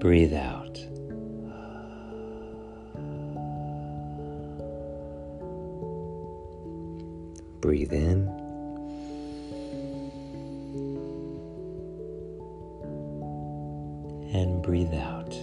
Breathe out. Breathe in. And breathe out.